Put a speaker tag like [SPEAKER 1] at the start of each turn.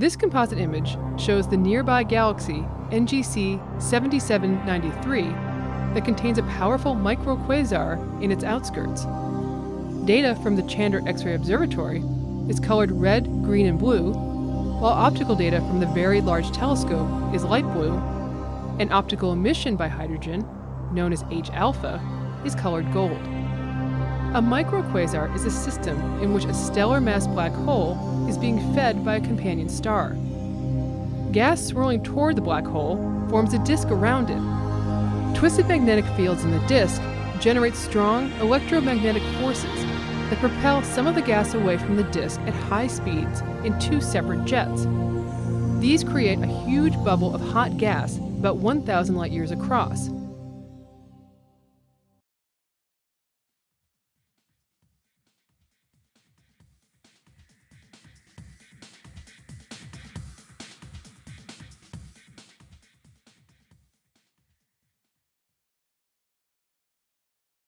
[SPEAKER 1] This composite image shows the nearby galaxy NGC 7793 that contains a powerful microquasar in its outskirts. Data from the Chandra X-ray Observatory is colored red, green, and blue, while optical data from the Very Large Telescope is light blue, and optical emission by hydrogen, known as H alpha, is colored gold. A microquasar is a system in which a stellar mass black hole is being fed by a companion star. Gas swirling toward the black hole forms a disk around it. Twisted magnetic fields in the disk generate strong electromagnetic forces that propel some of the gas away from the disk at high speeds in two separate jets. These create a huge bubble of hot gas about 1,000 light years across.